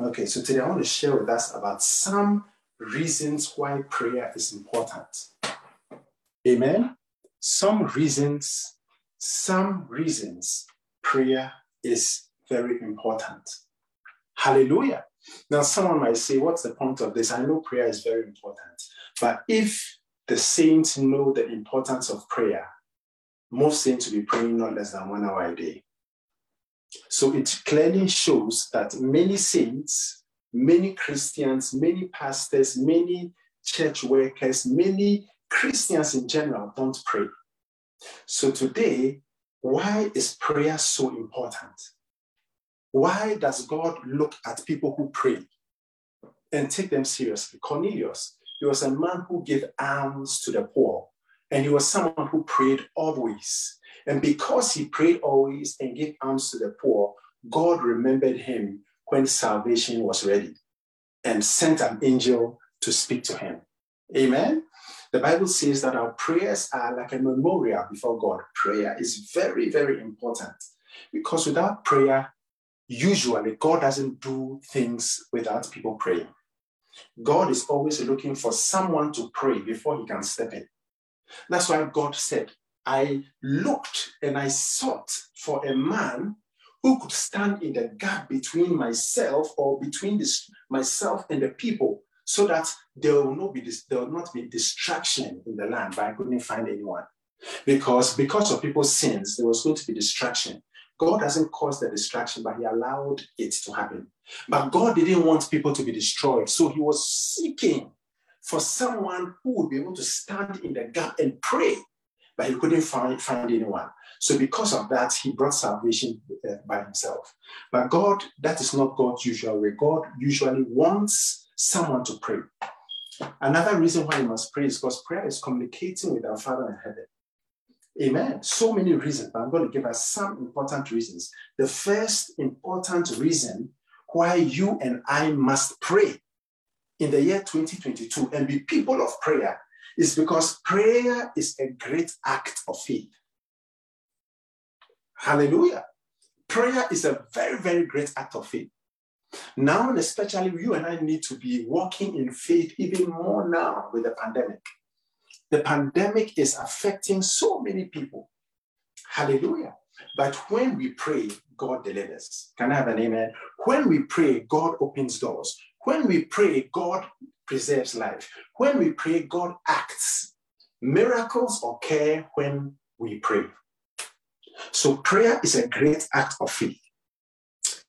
Okay, so today I want to share with us about some reasons why prayer is important. Amen. Some reasons, some reasons prayer is very important. Hallelujah. Now, someone might say, What's the point of this? I know prayer is very important. But if the saints know the importance of prayer, most saints will be praying not less than one hour a day. So it clearly shows that many saints, many Christians, many pastors, many church workers, many Christians in general don't pray. So today, why is prayer so important? Why does God look at people who pray and take them seriously? Cornelius, he was a man who gave alms to the poor, and he was someone who prayed always. And because he prayed always and gave alms to the poor, God remembered him when salvation was ready and sent an angel to speak to him. Amen. The Bible says that our prayers are like a memorial before God. Prayer is very, very important because without prayer, usually God doesn't do things without people praying. God is always looking for someone to pray before he can step in. That's why God said, I looked and I sought for a man who could stand in the gap between myself or between this, myself and the people so that there will not be this, there will not be distraction in the land, but I couldn't find anyone. Because because of people's sins, there was going to be distraction. God doesn't cause the distraction, but He allowed it to happen. But God didn't want people to be destroyed. So He was seeking for someone who would be able to stand in the gap and pray, but He couldn't find, find anyone. So, because of that, He brought salvation uh, by Himself. But God, that is not God's usual way. God usually wants someone to pray. Another reason why you must pray is because prayer is communicating with our Father in heaven. Amen. So many reasons, but I'm going to give us some important reasons. The first important reason why you and I must pray in the year 2022 and be people of prayer is because prayer is a great act of faith. Hallelujah. Prayer is a very, very great act of faith. Now, and especially you and I need to be walking in faith even more now with the pandemic. The pandemic is affecting so many people. Hallelujah. But when we pray, God delivers. Can I have an amen? When we pray, God opens doors. When we pray, God preserves life. When we pray, God acts. Miracles occur when we pray. So prayer is a great act of faith.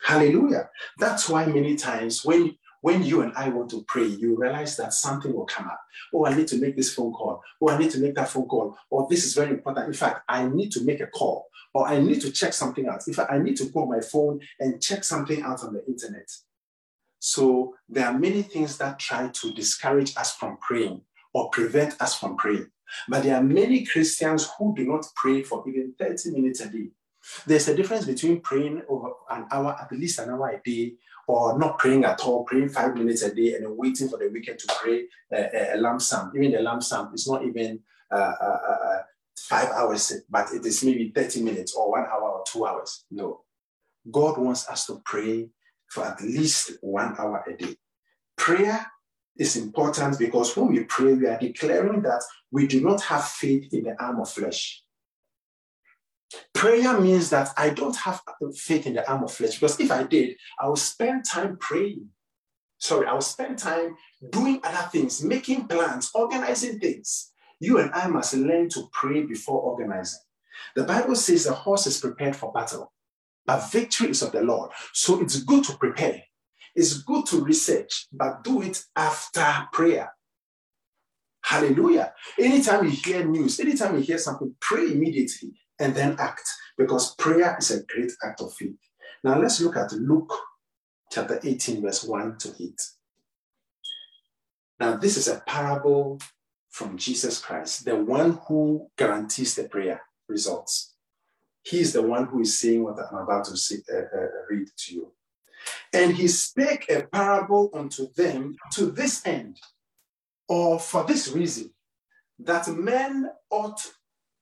Hallelujah. That's why many times when when you and I want to pray, you realize that something will come up. Oh, I need to make this phone call. Oh, I need to make that phone call. Or this is very important. In fact, I need to make a call. Or I need to check something out. In fact, I need to go on my phone and check something out on the internet. So there are many things that try to discourage us from praying or prevent us from praying. But there are many Christians who do not pray for even 30 minutes a day. There's a difference between praying over an hour, at least an hour a day, or not praying at all, praying five minutes a day and then waiting for the weekend to pray a, a, lump sum. Even the lump sum is not even uh, uh, uh, uh, five hours, but it is maybe 30 minutes or one hour or two hours. No. God wants us to pray for at least one hour a day. Prayer is important because when we pray, we are declaring that we do not have faith in the arm of flesh. Prayer means that I don't have faith in the arm of flesh because if I did, I would spend time praying. Sorry, I would spend time doing other things, making plans, organizing things. You and I must learn to pray before organizing. The Bible says the horse is prepared for battle, but victory is of the Lord. So it's good to prepare. It's good to research, but do it after prayer. Hallelujah. Anytime you hear news, anytime you hear something, pray immediately and then act because prayer is a great act of faith. Now let's look at Luke chapter 18, verse 1 to 8. Now, this is a parable from Jesus Christ, the one who guarantees the prayer results. He is the one who is saying what I'm about to say, uh, uh, read to you. And he spake a parable unto them to this end, or for this reason, that men ought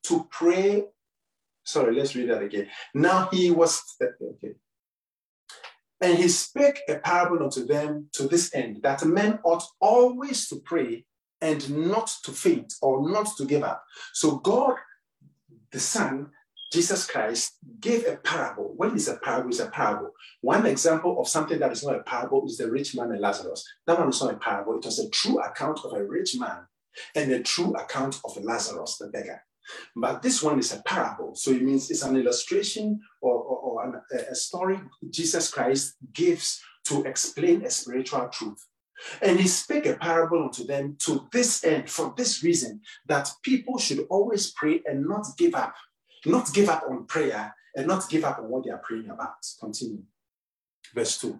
to pray Sorry, let's read that again. Now he was, okay. And he spake a parable unto them to this end, that men ought always to pray and not to faint or not to give up. So God, the Son, Jesus Christ gave a parable. When it's a parable, it's a parable. One example of something that is not a parable is the rich man and Lazarus. That one is not a parable. It was a true account of a rich man and a true account of Lazarus, the beggar. But this one is a parable. So it means it's an illustration or, or, or an, a story Jesus Christ gives to explain a spiritual truth. And he spake a parable unto them to this end, for this reason, that people should always pray and not give up, not give up on prayer and not give up on what they are praying about. Continue. Verse 2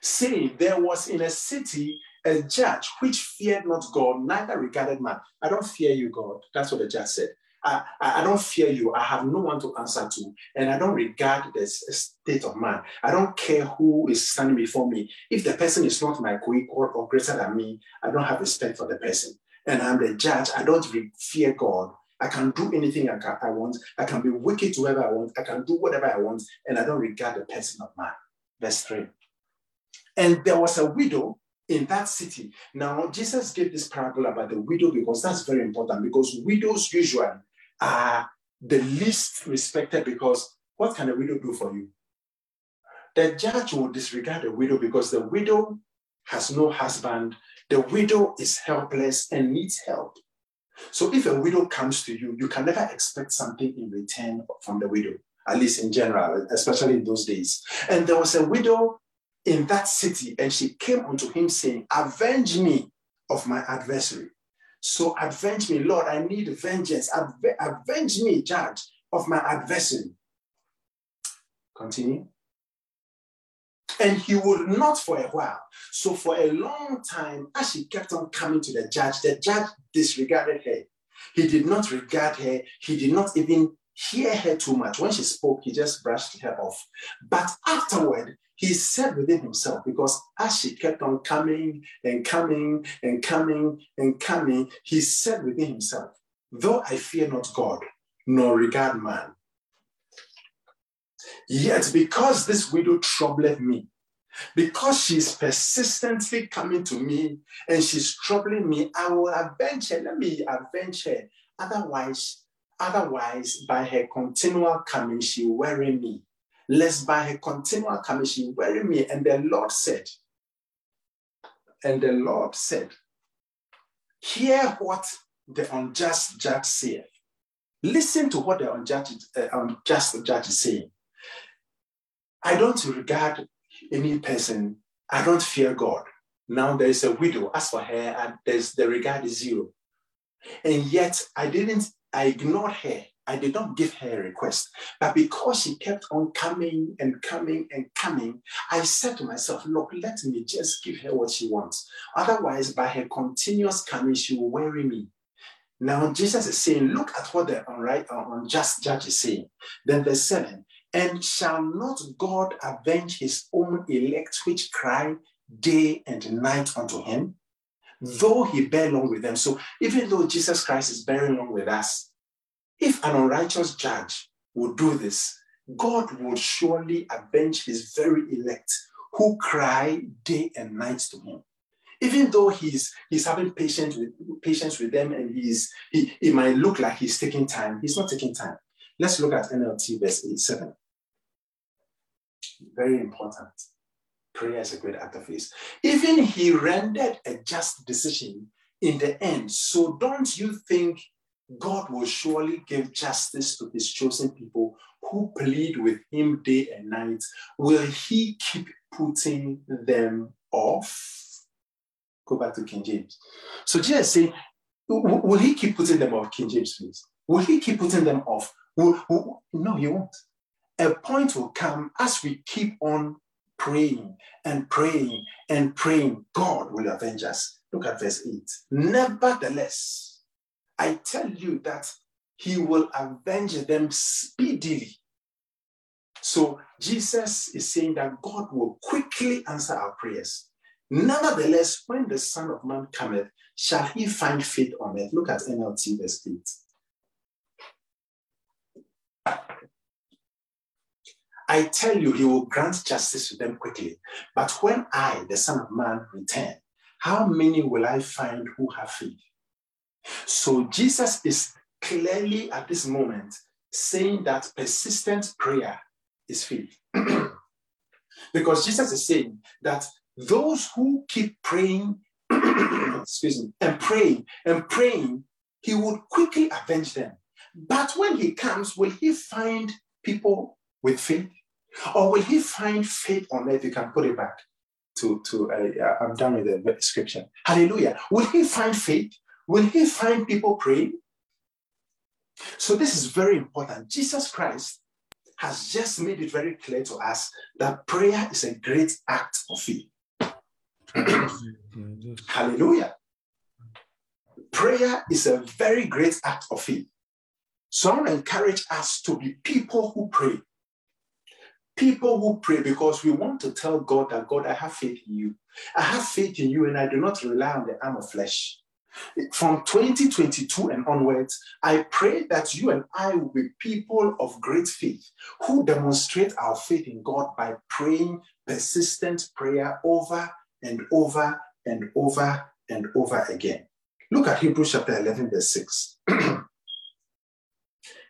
saying, There was in a city a judge which feared not God, neither regarded man. I don't fear you, God. That's what the judge said. I, I, don't fear you. I have no one to answer to. And I don't regard the state of man. I don't care who is standing before me. If the person is not my co-equal or greater than me, I don't have respect for the person. And I'm the judge. I don't fear God. I can do anything I, can, I want. I can be wicked to whoever I want. I can do whatever I want. And I don't regard the person of man. Verse 3. And there was a widow in that city. Now, Jesus gave this parable about the widow because that's very important because widows usually are the least respected because what can a widow do for you? The judge will disregard the widow because the widow has no husband. The widow is helpless and needs help. So if a widow comes to you, you can never expect something in return from the widow, at least in general, especially in those days. And there was a widow in that city, and she came unto him saying, Avenge me of my adversary. So avenge me, Lord. I need vengeance. Avenge me, judge, of my adversary. Continue. And he would not for a while. So for a long time, as she kept on coming to the judge, the judge disregarded her. He did not regard her. He did not even hear her too much. When she spoke, he just brushed her off. But afterward, he said within himself, because as she kept on coming and coming and coming and coming, he said within himself, Though I fear not God, nor regard man, yet because this widow troubleth me, because she's persistently coming to me and she's troubling me, I will avenge her. Let me avenge her. Otherwise, otherwise, by her continual coming, she worry me lest by her continual commission worry me. And the Lord said, and the Lord said, Hear what the unjust judge saith. Listen to what the unjust, uh, unjust judge is saying. I don't regard any person, I don't fear God. Now there is a widow. As for her, and there's the regard is zero. And yet I didn't, I ignored her I did not give her a request. But because she kept on coming and coming and coming, I said to myself, look, let me just give her what she wants. Otherwise, by her continuous coming, she will worry me. Now, Jesus is saying, look at what the unright, uh, unjust judge is saying. Then verse 7 And shall not God avenge his own elect which cry day and night unto him? Though he bear long with them. So even though Jesus Christ is bearing long with us, if an unrighteous judge would do this, God would surely avenge his very elect who cry day and night to him. Even though he's he's having patience with patience with them and he's he it might look like he's taking time, he's not taking time. Let's look at NLT verse 8, 7. Very important. Prayer is a great act of faith. Even he rendered a just decision in the end. So don't you think God will surely give justice to his chosen people who plead with him day and night. Will he keep putting them off? Go back to King James. So Jesus say, will he keep putting them off, King James, please? Will he keep putting them off? Will, will, no, he won't. A point will come as we keep on praying and praying and praying, God will avenge us. Look at verse 8. Nevertheless, I tell you that he will avenge them speedily. So Jesus is saying that God will quickly answer our prayers. Nevertheless, when the Son of Man cometh, shall he find faith on earth? Look at NLT verse 8. I tell you, he will grant justice to them quickly. But when I, the Son of Man, return, how many will I find who have faith? So Jesus is clearly at this moment saying that persistent prayer is faith. because Jesus is saying that those who keep praying, excuse me, and praying and praying, he would quickly avenge them. But when he comes, will he find people with faith? Or will he find faith on earth? You can put it back to, to uh, I'm done with the description. Hallelujah. Will he find faith? Will he find people praying? So this is very important. Jesus Christ has just made it very clear to us that prayer is a great act of faith. Hallelujah. Prayer is a very great act of faith. So I want to encourage us to be people who pray. People who pray because we want to tell God that God, I have faith in you. I have faith in you and I do not rely on the arm of flesh. From 2022 and onwards, I pray that you and I will be people of great faith who demonstrate our faith in God by praying persistent prayer over and over and over and over again. Look at Hebrews chapter 11, verse 6.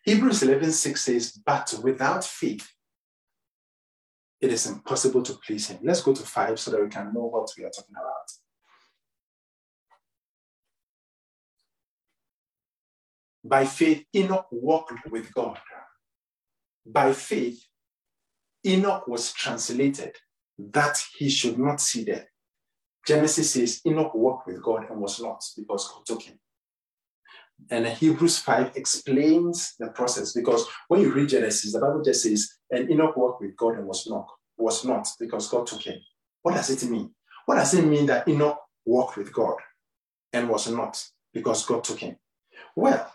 Hebrews 11, 6 says, But without faith, it is impossible to please him. Let's go to 5 so that we can know what we are talking about. By faith, Enoch walked with God. By faith, Enoch was translated that he should not see death. Genesis says Enoch walked with God and was not because God took him. And Hebrews 5 explains the process because when you read Genesis, the Bible just says, and Enoch walked with God and was not, was not because God took him. What does it mean? What does it mean that Enoch walked with God and was not because God took him? Well,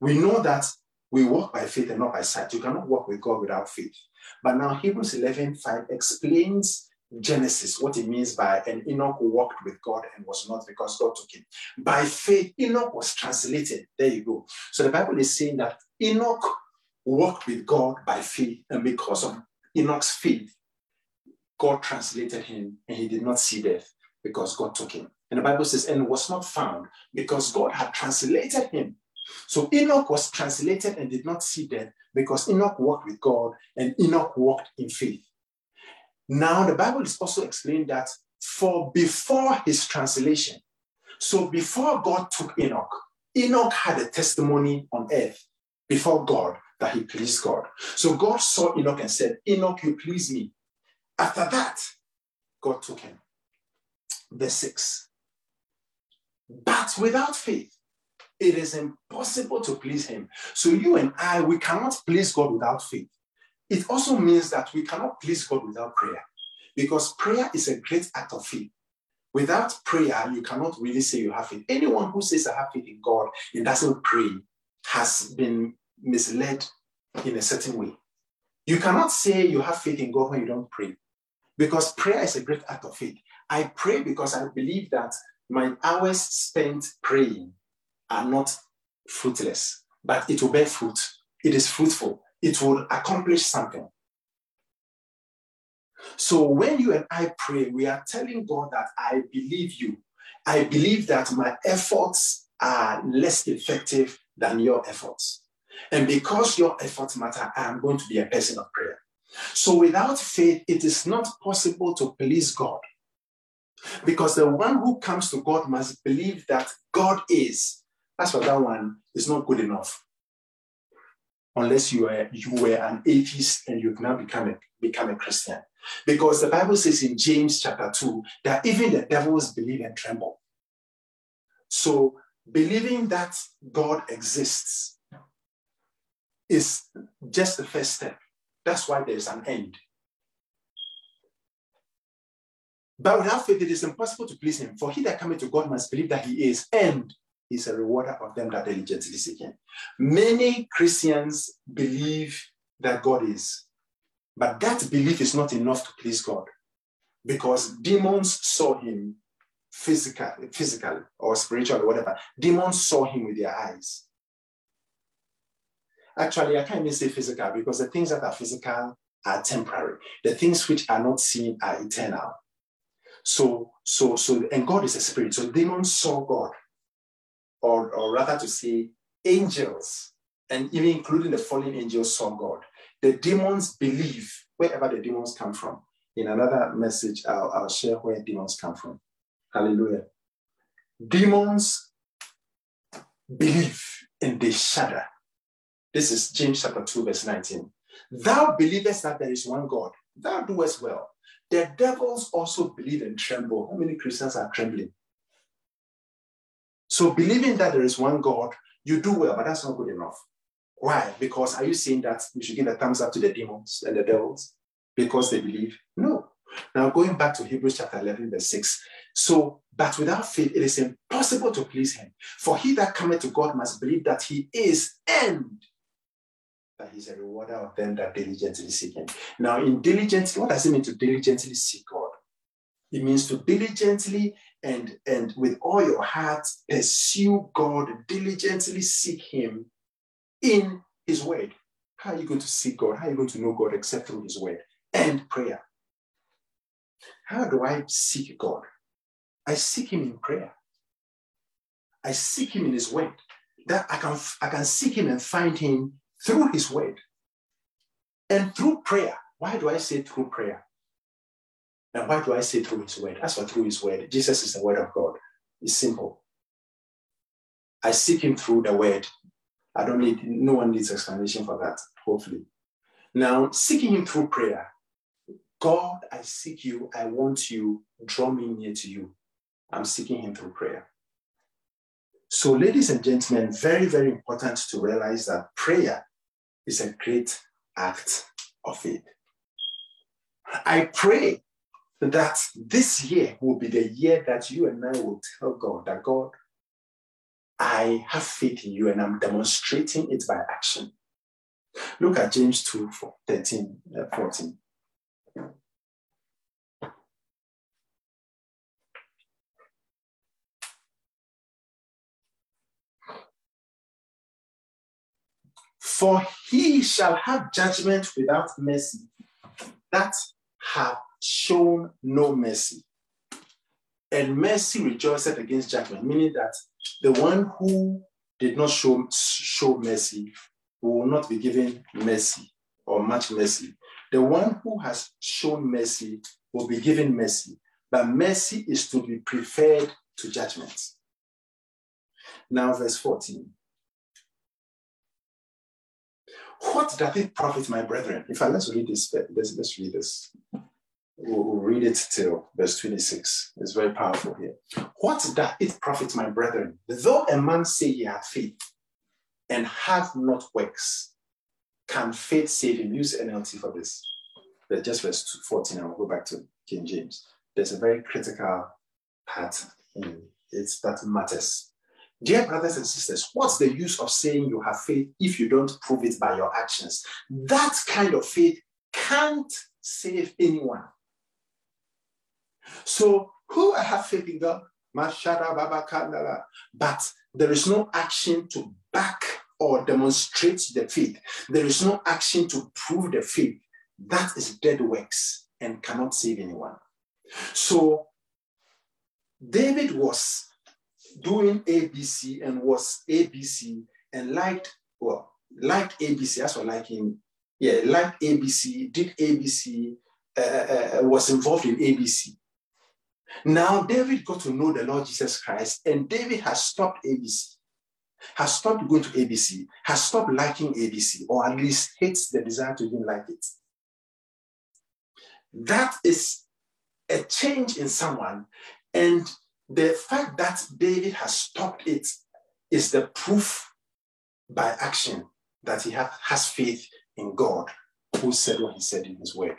we know that we walk by faith and not by sight. You cannot walk with God without faith. But now Hebrews 11 5 explains Genesis, what it means by and Enoch who walked with God and was not because God took him. By faith, Enoch was translated. There you go. So the Bible is saying that Enoch walked with God by faith, and because of Enoch's faith, God translated him and he did not see death because God took him. And the Bible says, and was not found because God had translated him. So Enoch was translated and did not see death because Enoch walked with God and Enoch walked in faith. Now, the Bible is also explained that for before his translation, so before God took Enoch, Enoch had a testimony on earth before God that he pleased God. So God saw Enoch and said, Enoch, you please me. After that, God took him. Verse 6. But without faith, it is impossible to please him. So you and I, we cannot please God without faith it also means that we cannot please God without prayer because prayer is a great act of faith. Without prayer, you cannot really say you have faith. Anyone who says I have faith in God and doesn't pray has been misled in a certain way. You cannot say you have faith in God when you don't pray because prayer is a great act of faith. I pray because I believe that my hours spent praying are not fruitless, but it will bear fruit. It is fruitful it would accomplish something. So when you and I pray, we are telling God that I believe you. I believe that my efforts are less effective than your efforts. And because your efforts matter, I am going to be a person of prayer. So without faith, it is not possible to please God. Because the one who comes to God must believe that God is. That's what that one is not good enough unless you are you were an atheist and you've now become a, become a Christian. Because the Bible says in James chapter 2 that even the devils believe and tremble. So believing that God exists is just the first step. That's why there's an end. But without faith, it is impossible to please him. For he that cometh to God must believe that he is, and is a rewarder of them that diligently seek him. Many Christians believe that God is, but that belief is not enough to please God because demons saw him physically, physically or spiritually, or whatever. Demons saw him with their eyes. Actually, I can't even say physical because the things that are physical are temporary. The things which are not seen are eternal. So, so, so, and God is a spirit. So demons saw God, or, or rather to say, angels, and even including the fallen angels saw God. The demons believe wherever the demons come from. In another message, I'll, I'll share where demons come from. Hallelujah. Demons believe and they shudder. This is James chapter 2, verse 19. Thou believest that there is one God, thou doest well. The devils also believe and tremble. How many Christians are trembling? So, believing that there is one God, you do well, but that's not good enough. Why? Because are you saying that we should give a thumbs up to the demons and the devils because they believe? No. Now, going back to Hebrews chapter 11, verse 6. So, but without faith, it is impossible to please him. For he that cometh to God must believe that he is, and that he's a rewarder of them that diligently seek him. Now, in diligently, what does it mean to diligently seek God? It means to diligently and, and with all your heart pursue God, diligently seek him in his word. How are you going to seek God? How are you going to know God except through his word and prayer? How do I seek God? I seek him in prayer. I seek him in his word. That I can I can seek him and find him through his word. And through prayer. Why do I say through prayer? And why do I say through his word? As for through his word, Jesus is the word of God. It's simple. I seek him through the word. I don't need, no one needs explanation for that, hopefully. Now, seeking him through prayer. God, I seek you. I want you. Draw me near to you. I'm seeking him through prayer. So, ladies and gentlemen, very, very important to realize that prayer is a great act of faith. I pray that this year will be the year that you and I will tell God that God, I have faith in you and I'm demonstrating it by action. Look at James 2 13, uh, 14. For he shall have judgment without mercy that have shown no mercy. And mercy rejoiceth against judgment, meaning that the one who did not show, show mercy will not be given mercy or much mercy. The one who has shown mercy will be given mercy, but mercy is to be preferred to judgment. Now, verse 14. What doth it profit, my brethren? In fact, let's read this. Let's, let's read this. We'll, we'll read it till verse 26. It's very powerful here. What doth it profit, my brethren? Though a man say he hath faith and have not works, can faith save him? Use NLT for this. But just verse 14, and we'll go back to King James. There's a very critical part in it that matters. Dear brothers and sisters, what's the use of saying you have faith if you don't prove it by your actions? That kind of faith can't save anyone. So, who I have faith in God? But there is no action to back or demonstrate the faith. There is no action to prove the faith. That is dead works and cannot save anyone. So, David was doing ABC and was ABC and liked, well, liked ABC, that's what liking, yeah, liked ABC, did ABC, uh, uh, uh, was involved in ABC. Now David got to know the Lord Jesus Christ, and David has stopped ABC, has stopped going to ABC, has stopped liking ABC, or at least hates the desire to even like it. That is a change in someone, and the fact that David has stopped it is the proof by action that he have, has faith in God who said what he said in his word.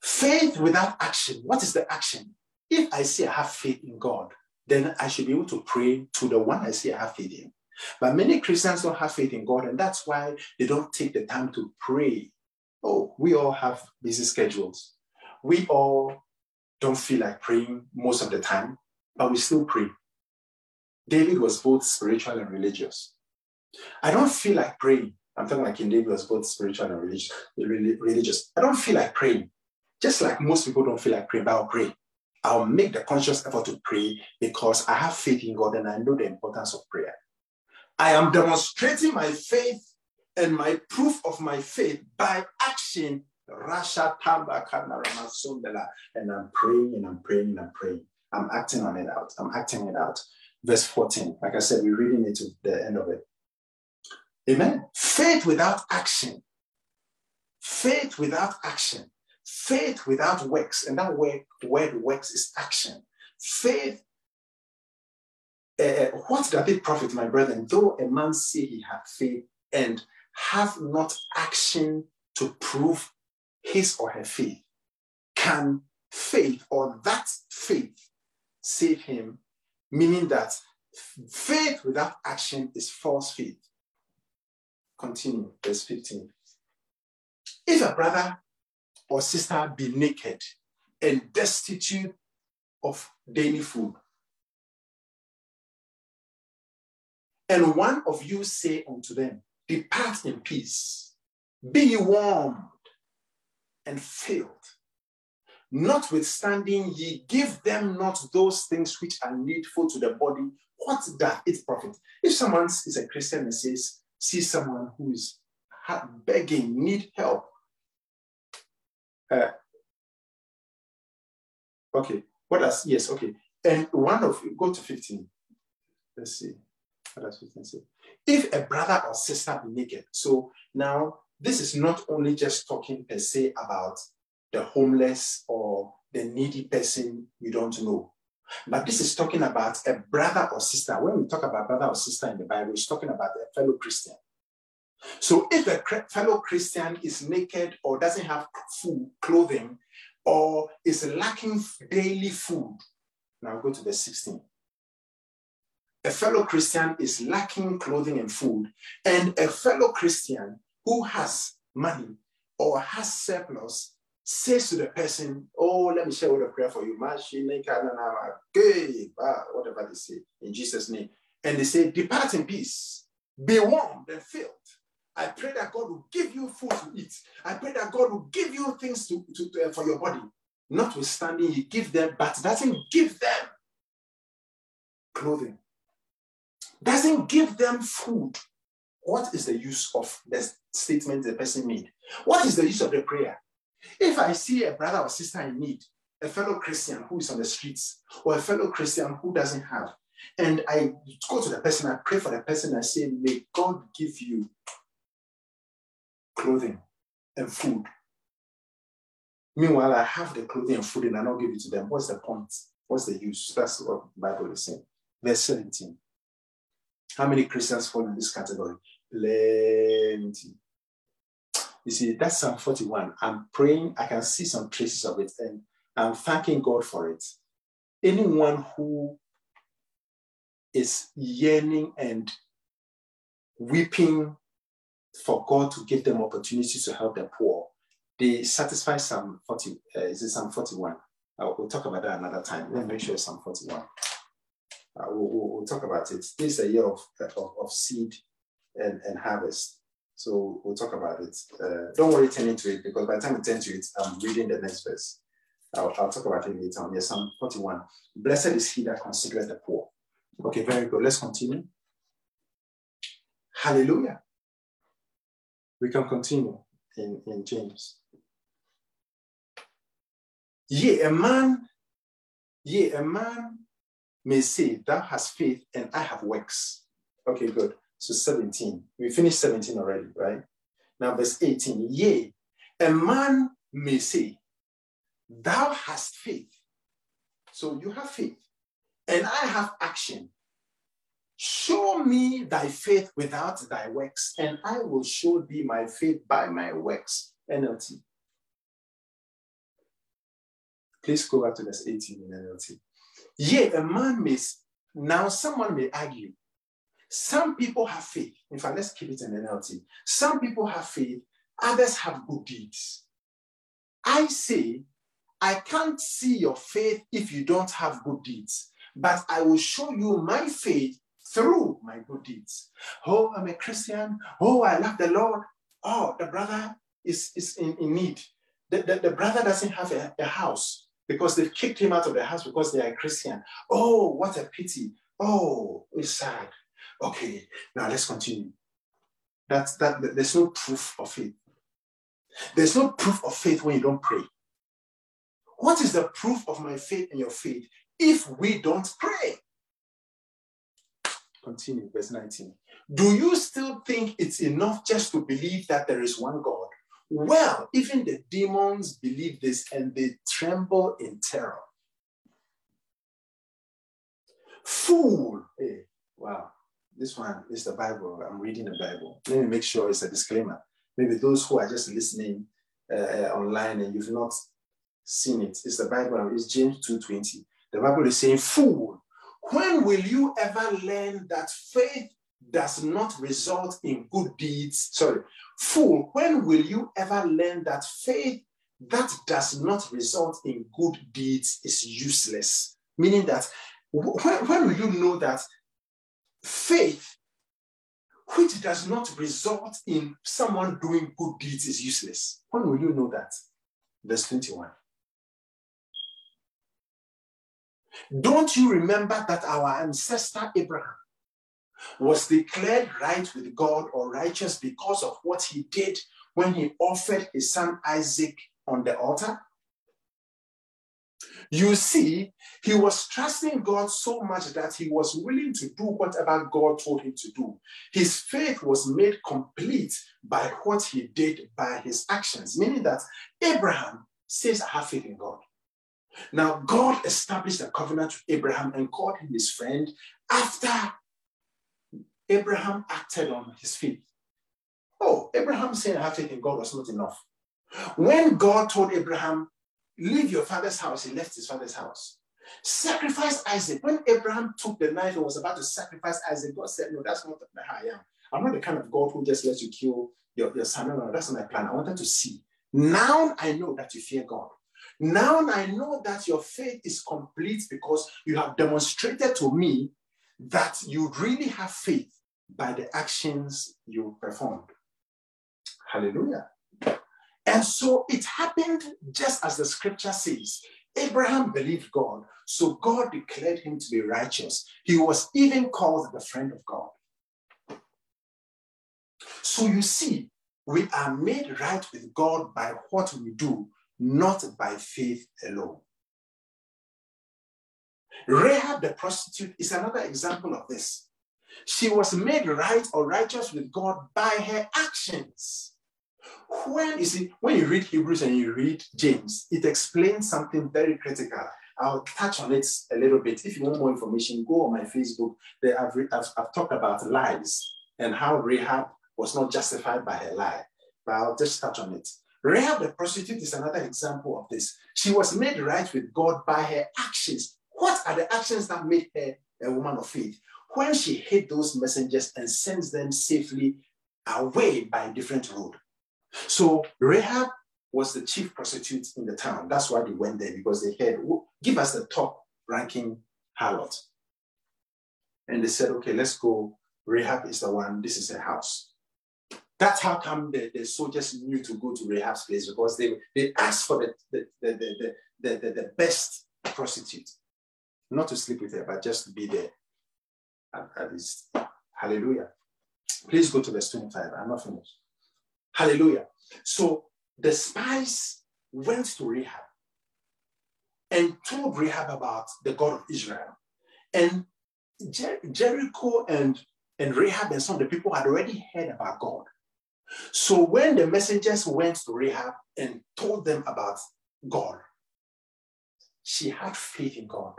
Faith without action. What is the action? If I say I have faith in God, then I should be able to pray to the one I say I have faith in. But many Christians don't have faith in God, and that's why they don't take the time to pray. Oh, we all have busy schedules. We all don't feel like praying most of the time, but we still pray. David was both spiritual and religious. I don't feel like praying, I'm talking like in Lagos, both spiritual and religious, religious. I don't feel like praying. Just like most people don't feel like praying, but I'll pray. I'll make the conscious effort to pray because I have faith in God and I know the importance of prayer. I am demonstrating my faith and my proof of my faith by action. Rasha and I'm praying and I'm praying and I'm praying. I'm acting on it out. I'm acting it out. Verse 14. Like I said, we're reading it to the end of it. Amen. Faith without action. Faith without action. Faith without works. And that word, word works is action. Faith uh, what does it profit, my brethren, though a man say he had faith and have not action to prove his or her faith? Can faith or that faith save him? Meaning that faith without action is false faith. Continue, verse 15. If a brother or sister be naked and destitute of daily food, and one of you say unto them, Depart in peace, be ye warmed and filled. Notwithstanding, ye give them not those things which are needful to the body. What doth it profit? If someone is a Christian and says, see someone who is begging, need help. Uh, okay, what does, yes, okay. And one of you, go to 15. Let's see. What does 15 say? If a brother or sister be naked. So now, this is not only just talking per se about the homeless or the needy person you don't know. But this is talking about a brother or sister. When we talk about brother or sister in the Bible, it's talking about a fellow Christian. So if a fellow Christian is naked or doesn't have food, clothing, or is lacking daily food, now go to the 16 a fellow Christian is lacking clothing and food, and a fellow Christian who has money or has surplus says to the person, Oh, let me share with a prayer for you. Whatever they say in Jesus' name. And they say, Depart in peace, be warmed and filled. I pray that God will give you food to eat. I pray that God will give you things to, to, to uh, for your body. Notwithstanding, He give them, but doesn't give them clothing doesn't give them food, what is the use of the statement the person made? What is the use of the prayer? If I see a brother or sister in need, a fellow Christian who is on the streets, or a fellow Christian who doesn't have, and I go to the person, I pray for the person, I say, May God give you clothing and food. Meanwhile, I have the clothing and food and I don't give it to them. What's the point? What's the use? That's what the Bible is saying. Verse 17. How many Christians fall in this category? Plenty. You see, that's Psalm 41. I'm praying, I can see some traces of it, and I'm thanking God for it. Anyone who is yearning and weeping for God to give them opportunities to help the poor, they satisfy Psalm 40. Uh, is it Psalm 41? Uh, we'll talk about that another time. Let me make sure it's Psalm 41. Uh, we'll, we'll, talk about it. This is a year of, of, of, seed and, and harvest. So we'll talk about it. Uh, don't worry, turn into it because by the time we turn to it, I'm reading the next verse. I'll, I'll talk about it later on. Yes, Psalm 41. Blessed is he that considers the poor. Okay, very good. Let's continue. Hallelujah. We can continue in, in James. Yea, a man, yea, a man may say, Thou hast faith and I have works. Okay, good. So 17. We finished 17 already, right? Now, verse 18. Yea, a man may say, Thou hast faith. So you have faith, and I have action. Show me thy faith without thy works, and I will show thee my faith by my works. NLT. Please go back to verse 18 in NLT. Yea, a man may, now someone may argue. Some people have faith. In fact, let's keep it in NLT. Some people have faith, others have good deeds. I say, I can't see your faith if you don't have good deeds, but I will show you my faith through my good deeds. Oh, I'm a Christian. Oh, I love the Lord. Oh, the brother is, is in, in need. The, the, the brother doesn't have a, a house because they've kicked him out of the house because they are a Christian. Oh, what a pity. Oh, it's sad. Okay, now let's continue. That's that there's no proof of faith. There's no proof of faith when you don't pray. What is the proof of my faith and your faith if we don't pray? Continue, verse 19. Do you still think it's enough just to believe that there is one God? Well, even the demons believe this and they tremble in terror. Fool! Hey, wow. This one is the Bible. I'm reading the Bible. Let me make sure it's a disclaimer. Maybe those who are just listening uh, uh online and you've not seen it, it's the Bible. It's James 2.20. The Bible is saying, Fool, when will you ever learn that faith does not result in good deeds? Sorry, fool, when will you ever learn that faith that does not result in good deeds is useless? Meaning that when, when will you know that faith which does not result in someone doing good deeds is useless? When will you know that? Verse 21. Don't you remember that our ancestor Abraham was declared right with God or righteous because of what he did when he offered his son Isaac on the altar? You see, he was trusting God so much that he was willing to do whatever God told him to do. His faith was made complete by what he did by his actions, meaning that Abraham says, I have faith in God. Now, God established a covenant with Abraham and called him his friend after Abraham acted on his faith. Oh, Abraham saying, I have faith in God was not enough. When God told Abraham, Leave your father's house, he left his father's house. Sacrifice Isaac. When Abraham took the knife and was about to sacrifice Isaac, God said, No, that's not how I am. I'm not the kind of God who just lets you kill your, your son. No, no, that's not my plan. I wanted to see. Now I know that you fear God. Now I know that your faith is complete because you have demonstrated to me that you really have faith by the actions you performed. Hallelujah. And so it happened just as the scripture says. Abraham believed God, so God declared him to be righteous. He was even called the friend of God. So you see, we are made right with God by what we do, not by faith alone. Rahab the prostitute is another example of this. She was made right or righteous with God by her actions. When you see, when you read Hebrews and you read James, it explains something very critical. I'll touch on it a little bit. If you want more information, go on my Facebook. There I've, I've, I've talked about lies and how Rahab was not justified by her lie. But I'll just touch on it. Rahab the prostitute is another example of this. She was made right with God by her actions. What are the actions that made her a woman of faith? When she hid those messengers and sends them safely away by a different road. So Rahab was the chief prostitute in the town. That's why they went there because they heard, give us the top ranking harlot. And they said, okay, let's go. Rahab is the one, this is her house. That's how come the, the soldiers knew to go to Rahab's place because they, they asked for the, the, the, the, the, the, best prostitute. Not to sleep with her, but just to be there at, at least. Hallelujah. Please go to verse 25. I'm not finished. Hallelujah. So the spies went to Rahab and told Rahab about the God of Israel. And Jer- Jericho and, and Rahab and some of the people had already heard about God. So when the messengers went to Rahab and told them about God, she had faith in God.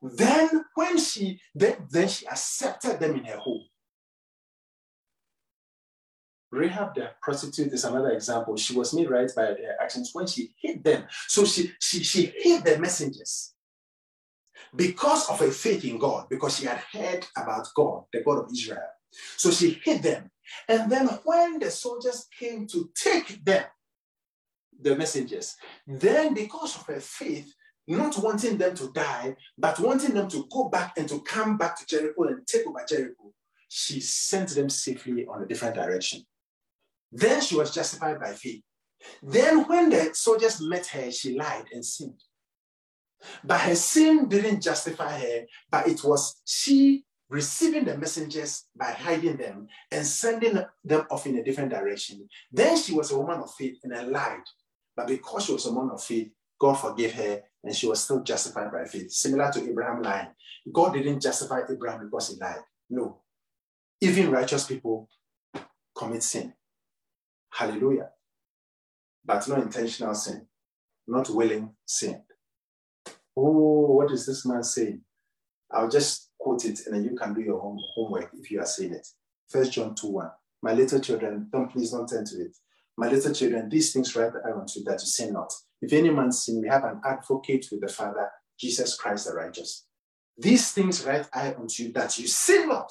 Then when she then, then she accepted them in her home. Rahab the prostitute is another example. She was made right by their actions when she hid them. So she, she, she hid the messengers because of her faith in God, because she had heard about God, the God of Israel. So she hid them. And then when the soldiers came to take them, the messengers, then because of her faith, not wanting them to die, but wanting them to go back and to come back to Jericho and take over Jericho, she sent them safely on a different direction. Then she was justified by faith. Then, when the soldiers met her, she lied and sinned. But her sin didn't justify her, but it was she receiving the messengers by hiding them and sending them off in a different direction. Then she was a woman of faith and lied. But because she was a woman of faith, God forgave her and she was still justified by faith. Similar to Abraham lying. God didn't justify Abraham because he lied. No. Even righteous people commit sin. Hallelujah. But not intentional sin, not willing sin. Oh, what is this man saying? I'll just quote it and then you can do your own homework if you are saying it. First John 2 1. My little children, don't please don't turn to it. My little children, these things write I want you that you sin not. If any man sin, we have an advocate with the Father, Jesus Christ the righteous. These things write I unto you that you sin not.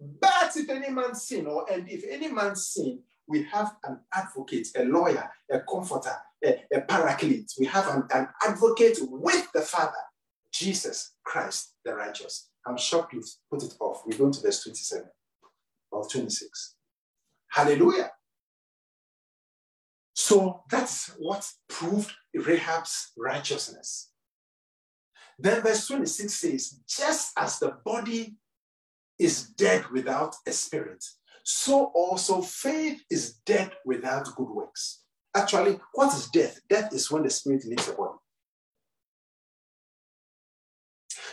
But if any man sin, or and if any man sin, we have an advocate, a lawyer, a comforter, a, a paraclete. We have an, an advocate with the Father, Jesus Christ the righteous. I'm shocked you put it off. We go to verse 27 or 26. Hallelujah. So that's what proved Rahab's righteousness. Then verse 26 says, just as the body is dead without a spirit, so also faith is dead without good works. Actually, what is death? Death is when the spirit leaves the body.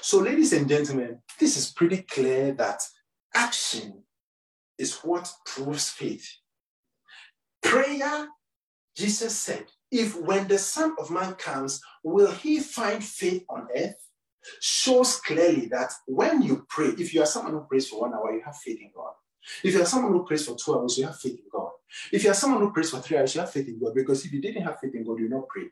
So, ladies and gentlemen, this is pretty clear that action is what proves faith. Prayer, Jesus said, if when the Son of Man comes, will he find faith on earth? Shows clearly that when you pray, if you are someone who prays for one hour, you have faith in God. If you are someone who prays for two hours, you have faith in God. If you are someone who prays for three hours, you have faith in God. Because if you didn't have faith in God, you not pray.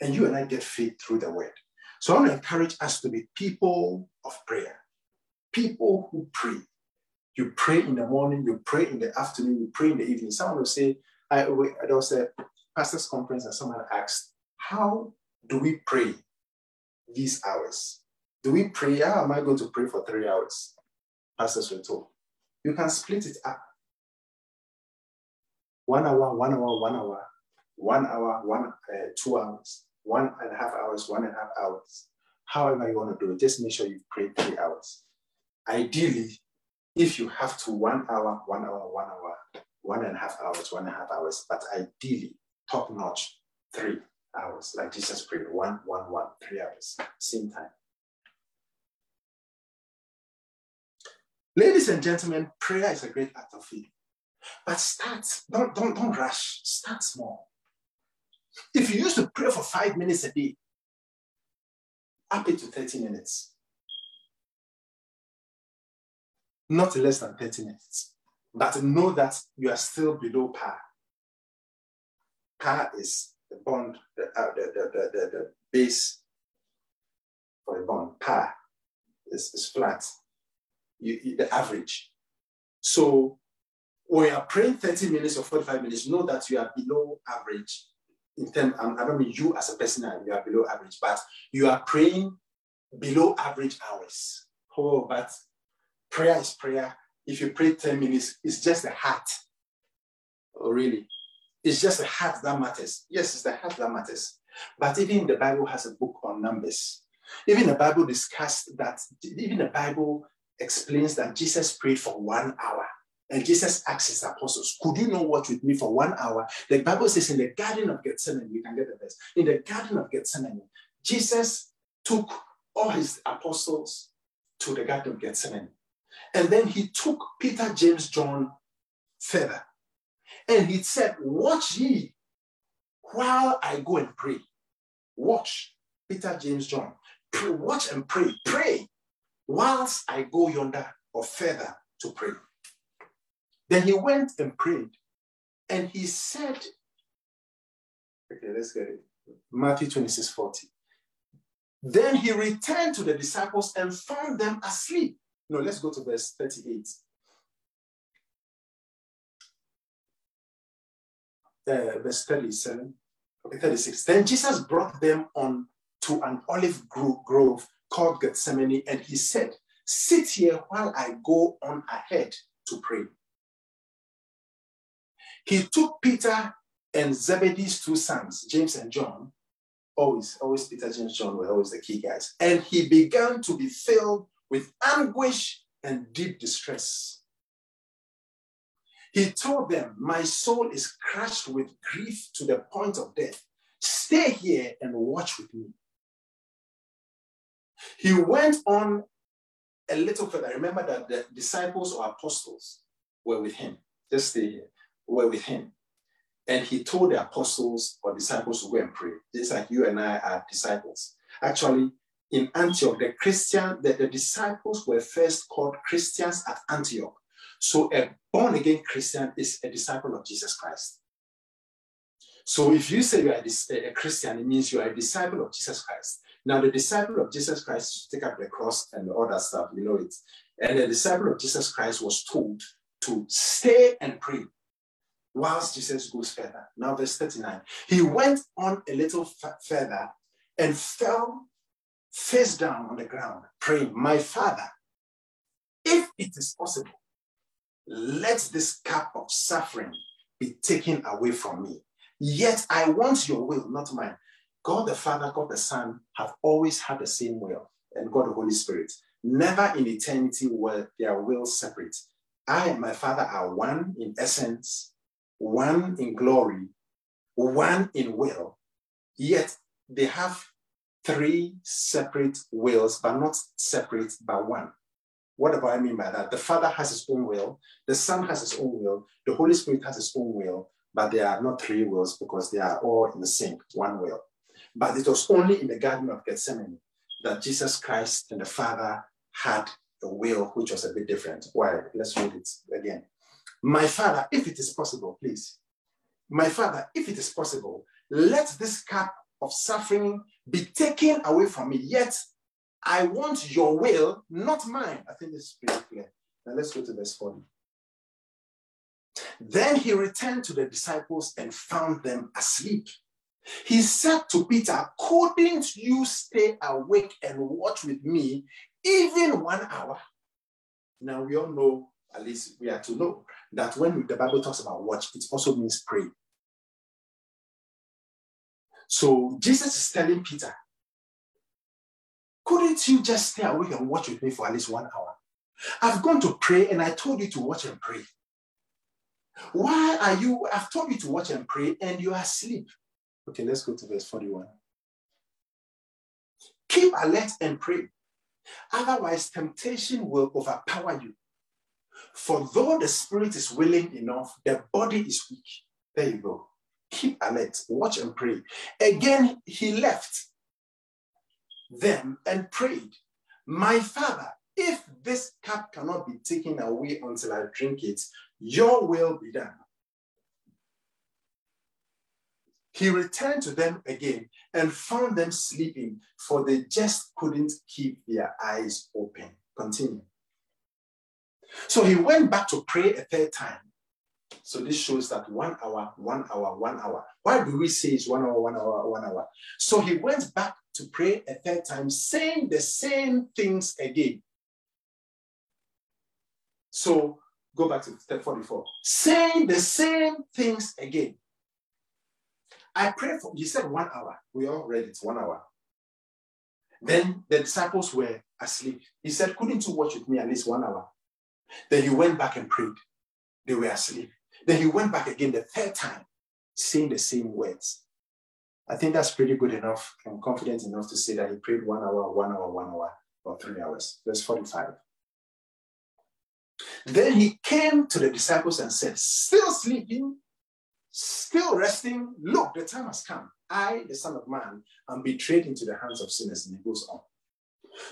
And you and I get faith through the word. So I want to encourage us to be people of prayer, people who pray. You pray in the morning, you pray in the afternoon, you pray in the evening. Someone will say, I, there was a pastor's conference and someone asked, How do we pray these hours? Do we pray? How am I going to pray for three hours? Were told. You can split it up. One hour, one hour, one hour, one hour, one, uh, two hours one and a half hours, one and a half hours. However, you want to do it, just make sure you pray three hours. Ideally, if you have to one hour, one hour, one hour, one and a half hours, one and a half hours, but ideally, top notch, three hours, like Jesus prayed, one, one, one, three hours, same time. Ladies and gentlemen, prayer is a great act of faith. But start, don't, don't, don't rush, start small. If you used to pray for five minutes a day, up it to 30 minutes. Not less than 30 minutes. But know that you are still below par. Par is the bond, the, uh, the, the, the, the, base for a bond. Par is, is flat, you, the average. So when you are praying 30 minutes or 45 minutes, know that you are below average in terms, um, I don't mean you as a person, uh, you are below average, but you are praying below average hours. Oh, but prayer is prayer. If you pray 10 minutes, it's just the heart. Oh, really? It's just the heart that matters. Yes, it's the heart that matters. But even the Bible has a book on numbers. Even the Bible discussed that, even the Bible explains that Jesus prayed for one hour. And Jesus asked his apostles, Could you not watch with me for one hour? The Bible says in the Garden of Gethsemane, you can get the verse. In the Garden of Gethsemane, Jesus took all his apostles to the Garden of Gethsemane. And then he took Peter, James, John further. And he said, Watch ye while I go and pray. Watch, Peter, James, John. Pray, watch and pray. Pray whilst I go yonder or further to pray. Then he went and prayed. And he said, okay, let's get it. Matthew 26 40. Then he returned to the disciples and found them asleep. No, let's go to verse 38. Uh, verse 37. Okay, 36. Then Jesus brought them on to an olive grove called Gethsemane, and he said, Sit here while I go on ahead to pray. He took Peter and Zebedee's two sons, James and John, always, always Peter, James, John were always the key guys, and he began to be filled with anguish and deep distress. He told them, My soul is crushed with grief to the point of death. Stay here and watch with me. He went on a little further. Remember that the disciples or apostles were with him. Just stay here. Were with him. And he told the apostles or disciples to go and pray. Just like you and I are disciples. Actually, in Antioch, the Christian, the, the disciples were first called Christians at Antioch. So a born again Christian is a disciple of Jesus Christ. So if you say you are a Christian, it means you are a disciple of Jesus Christ. Now, the disciple of Jesus Christ take up the cross and all that stuff, you know it. And the disciple of Jesus Christ was told to stay and pray whilst Jesus goes further. Now, verse 39. He went on a little f- further and fell face down on the ground, praying, My Father, if it is possible, let this cup of suffering be taken away from me. Yet I want your will, not mine. God the Father, God the Son have always had the same will, and God the Holy Spirit. Never in eternity were their wills separate. I and my Father are one in essence, one in glory, one in will, yet they have three separate wills, but not separate by one. What do I mean by that? The Father has his own will, the Son has his own will, the Holy Spirit has his own will, but they are not three wills because they are all in the same one will. But it was only in the Garden of Gethsemane that Jesus Christ and the Father had a will which was a bit different. Why? Let's read it again. My Father, if it is possible, please. My Father, if it is possible, let this cup of suffering be taken away from me. Yet I want your will, not mine. I think this is pretty clear. Now let's go to verse 40. Then he returned to the disciples and found them asleep. He said to Peter, Couldn't you stay awake and watch with me even one hour? Now we all know, at least we are to know, that when the Bible talks about watch, it also means pray. So Jesus is telling Peter, couldn't you just stay awake and watch with me for at least one hour? I've gone to pray and I told you to watch and pray. Why are you? I've told you to watch and pray and you are asleep. Okay, let's go to verse 41. Keep alert and pray. Otherwise, temptation will overpower you. For though the spirit is willing enough, the body is weak. There you go. Keep alert, watch and pray. Again, he left them and prayed, My father, if this cup cannot be taken away until I drink it, your will be done. He returned to them again and found them sleeping, for they just couldn't keep their eyes open. Continue. So he went back to pray a third time. So this shows that one hour, one hour, one hour. Why do we say it's one hour, one hour, one hour? So he went back to pray a third time, saying the same things again. So go back to step 44. Saying the same things again. I prayed for, he said one hour. We all read it, one hour. Then the disciples were asleep. He said, Couldn't you watch with me at least one hour? Then he went back and prayed. They were asleep. Then he went back again the third time, saying the same words. I think that's pretty good enough. I'm confident enough to say that he prayed one hour, one hour, one hour, or three hours. Verse 45. Then he came to the disciples and said, Still sleeping? Still resting, look, the time has come. I, the Son of Man, am betrayed into the hands of sinners. And he goes on.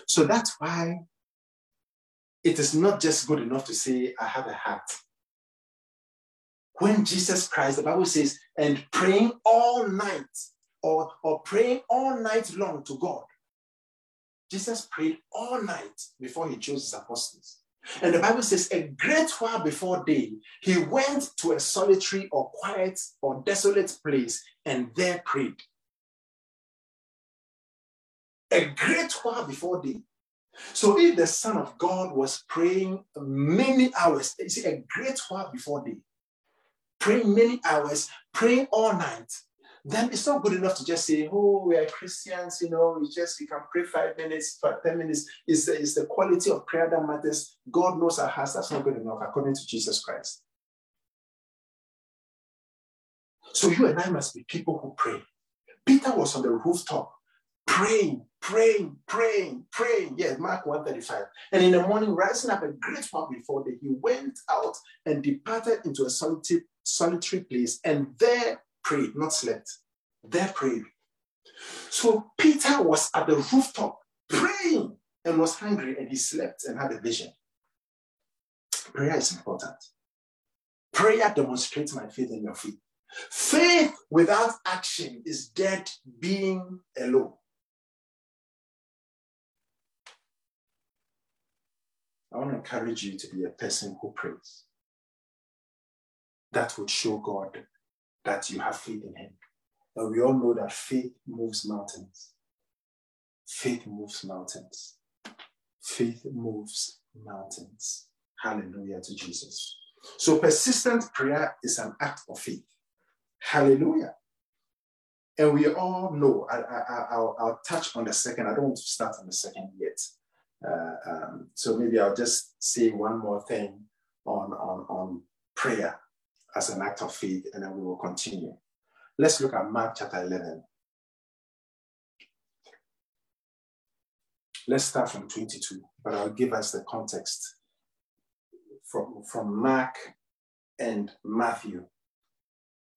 So that's why it is not just good enough to say, I have a heart. When Jesus Christ, the Bible says, and praying all night or, or praying all night long to God. Jesus prayed all night before he chose his apostles. And the Bible says, a great while before day, he went to a solitary or quiet or desolate place and there prayed. A great while before day. So if the Son of God was praying many hours, you see, a great while before day, praying many hours, praying all night, then it's not good enough to just say, oh, we are Christians, you know, we just, we can pray five minutes, five, 10 minutes. It's the, it's the quality of prayer that matters. God knows our hearts. That's not good enough according to Jesus Christ. So you and I must be people who pray. Peter was on the rooftop praying, praying, praying, praying. Yes, Mark 135. And in the morning, rising up a great while before day, he went out and departed into a solitary, solitary place and there prayed, not slept. There prayed. So Peter was at the rooftop praying and was hungry and he slept and had a vision. Prayer is important. Prayer demonstrates my faith in your faith. Faith without action is dead being alone. I want to encourage you to be a person who prays. That would show God that you have faith in Him. And we all know that faith moves mountains. Faith moves mountains. Faith moves mountains. Hallelujah to Jesus. So persistent prayer is an act of faith. Hallelujah. And we all know, I, will touch on the second. I don't want to start on the second yet. Uh, um, so maybe I'll just say one more thing on, on, on prayer as an act of faith, and then we will continue. Let's look at Mark chapter 11. Let's start from 22, but I'll give us the context from, from Mark and Matthew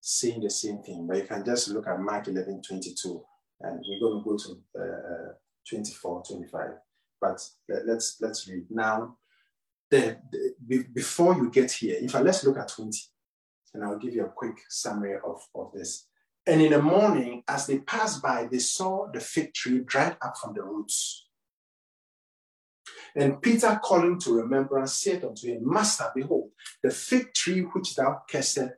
saying the same thing, but you can just look at Mark 11, 22, and we're going to go to uh, uh 24, 25. But let's let's read now. The, the, before you get here, in fact, let's look at 20, and I'll give you a quick summary of, of this. And in the morning, as they passed by, they saw the fig tree dried up from the roots. And Peter, calling to remembrance, said unto him, Master, behold, the fig tree which thou cursed,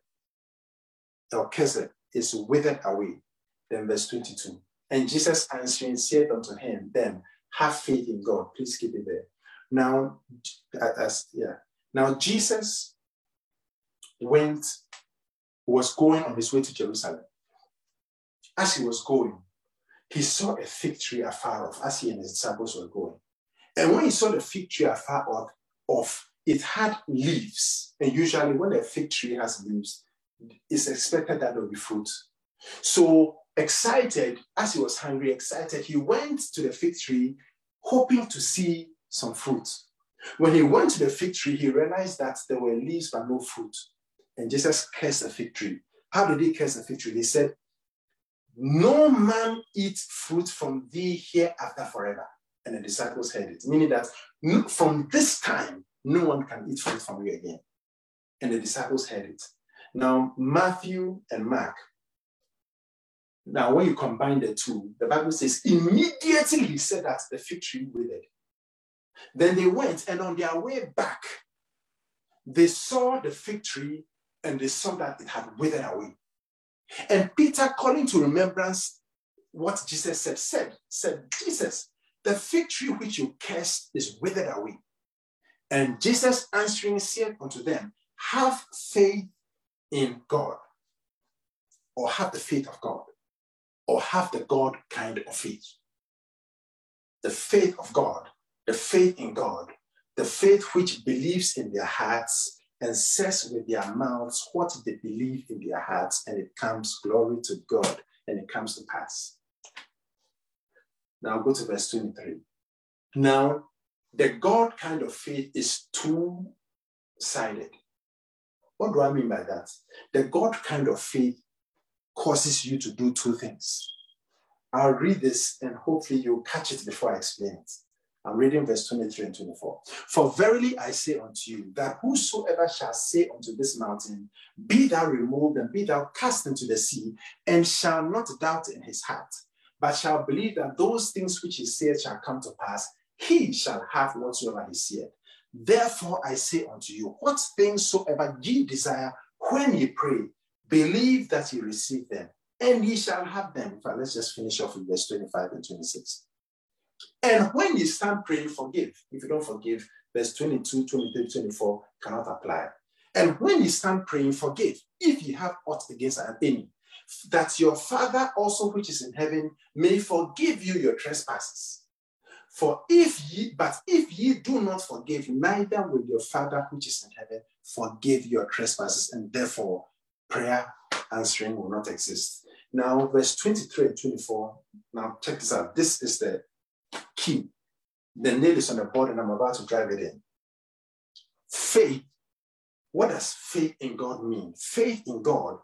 or cursed, is withered away. Then verse 22. And Jesus answering said unto him, Then have faith in God. Please keep it there. Now, as yeah. Now Jesus went, was going on his way to Jerusalem. As he was going, he saw a fig tree afar off as he and his disciples were going. And when he saw the fig tree afar off, it had leaves. And usually, when a fig tree has leaves, it's expected that there will be fruit. So excited, as he was hungry, excited, he went to the fig tree hoping to see some fruit. When he went to the fig tree, he realized that there were leaves but no fruit. And Jesus cursed the fig tree. How did he curse the fig tree? He said, No man eat fruit from thee hereafter forever. And the disciples heard it, meaning that from this time, no one can eat fruit from you again. And the disciples heard it. Now, Matthew and Mark now, when you combine the two, the Bible says, immediately he said that the fig tree withered. Then they went, and on their way back, they saw the fig tree and they saw that it had withered away. And Peter, calling to remembrance what Jesus said, said, said, Jesus, the fig tree which you cursed is withered away. And Jesus answering said unto them, Have faith in God, or have the faith of God or have the God kind of faith. The faith of God, the faith in God, the faith which believes in their hearts and says with their mouths what they believe in their hearts, and it comes glory to God and it comes to pass. Now go to verse 23. Now, the God kind of faith is two sided. What do I mean by that? The God kind of faith causes you to do two things. I'll read this and hopefully you'll catch it before I explain it. I'm reading verse 23 and 24. For verily I say unto you, that whosoever shall say unto this mountain, Be thou removed and be thou cast into the sea, and shall not doubt in his heart, but shall believe that those things which he saith shall come to pass, he shall have whatsoever he saith. Therefore I say unto you, what things soever ye desire when ye pray, believe that ye receive them, and ye shall have them. But let's just finish off with verse 25 and 26. And when you start praying, forgive. If you don't forgive, verse 22, 23, 24 cannot apply. And when you stand praying, forgive if you have aught against an enemy, that your Father also which is in heaven may forgive you your trespasses. For if ye, but if ye do not forgive, neither will your Father which is in heaven forgive your trespasses, and therefore prayer answering will not exist. Now, verse 23 and 24. Now, check this out. This is the key. The nail is on the board, and I'm about to drive it in. Faith. What does faith in God mean? Faith in God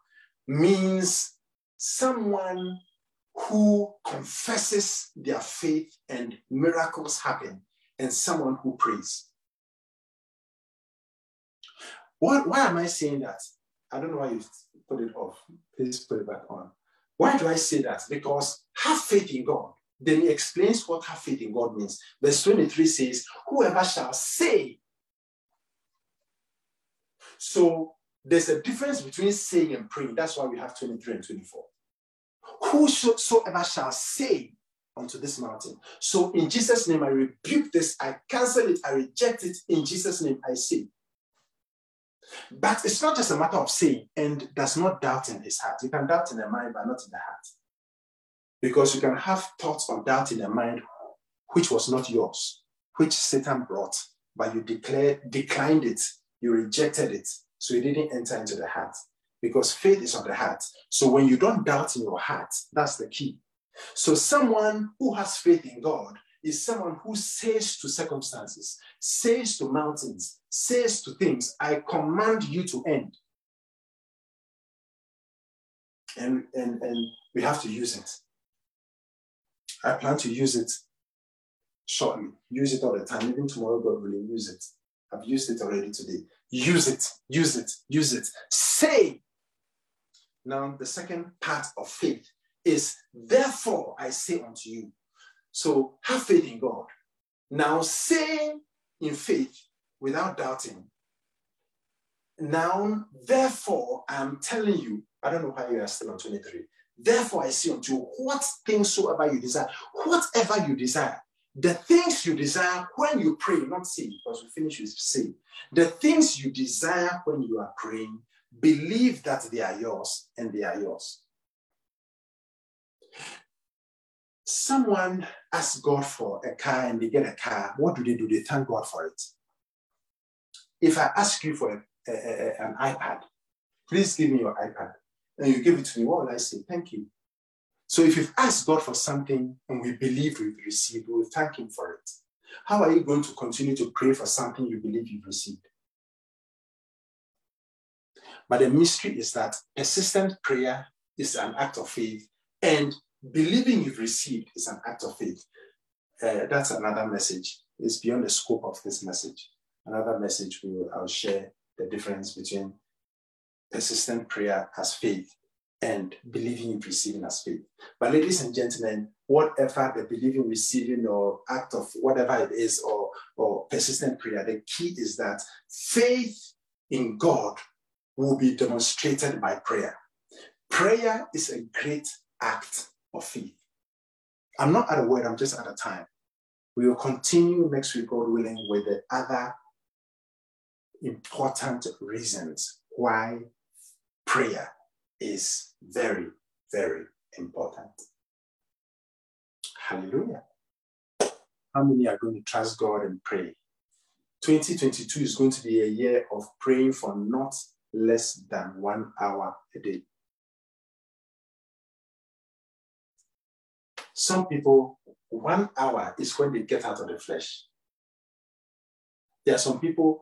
means someone who confesses their faith and miracles happen, and someone who prays. Why, why am I saying that? I don't know why you put it off. Please put it back on. Why do I say that? Because have faith in God. Then he explains what have faith in God means. Verse 23 says, Whoever shall say. So there's a difference between saying and praying. That's why we have 23 and 24. Whosoever shall say unto this mountain. So in Jesus' name, I rebuke this, I cancel it, I reject it. In Jesus' name, I say. But it's not just a matter of saying and does not doubt in his heart. You can doubt in the mind, but not in the heart. Because you can have thoughts of doubt in the mind which was not yours, which Satan brought, but you declared, declined it, you rejected it, so it didn't enter into the heart. Because faith is on the heart. So when you don't doubt in your heart, that's the key. So someone who has faith in God is someone who says to circumstances, says to mountains, says to things, I command you to end. And, and, and we have to use it. I plan to use it shortly. Use it all the time. Even tomorrow, God will use it. I've used it already today. Use it, use it, use it. Say. Now, the second part of faith is, therefore, I say unto you, so have faith in God. Now say in faith without doubting. Now, therefore, I'm telling you, I don't know why you are still on 23. Therefore, I say unto you, what things soever you desire, whatever you desire, the things you desire when you pray, not say, because we finish with say, the things you desire when you are praying, believe that they are yours and they are yours. Someone asks God for a car and they get a car. What do they do? They thank God for it. If I ask you for a, a, a, an iPad, please give me your iPad, and you give it to me, what will I say? Thank you. So if you've asked God for something and we believe we've received, we will thank Him for it. How are you going to continue to pray for something you believe you've received? But the mystery is that persistent prayer is an act of faith, and believing you've received is an act of faith. Uh, that's another message. It's beyond the scope of this message. Another message we will, I'll share the difference between persistent prayer as faith and believing in receiving as faith. But ladies and gentlemen, whatever the believing, receiving, or act of whatever it is, or, or persistent prayer, the key is that faith in God will be demonstrated by prayer. Prayer is a great act of faith. I'm not at a word, I'm just at a time. We will continue next week, God willing, with the other important reasons why prayer is very, very important. Hallelujah. How many are going to trust God and pray? 2022 is going to be a year of praying for not less than one hour a day. Some people, one hour is when they get out of the flesh. There are some people,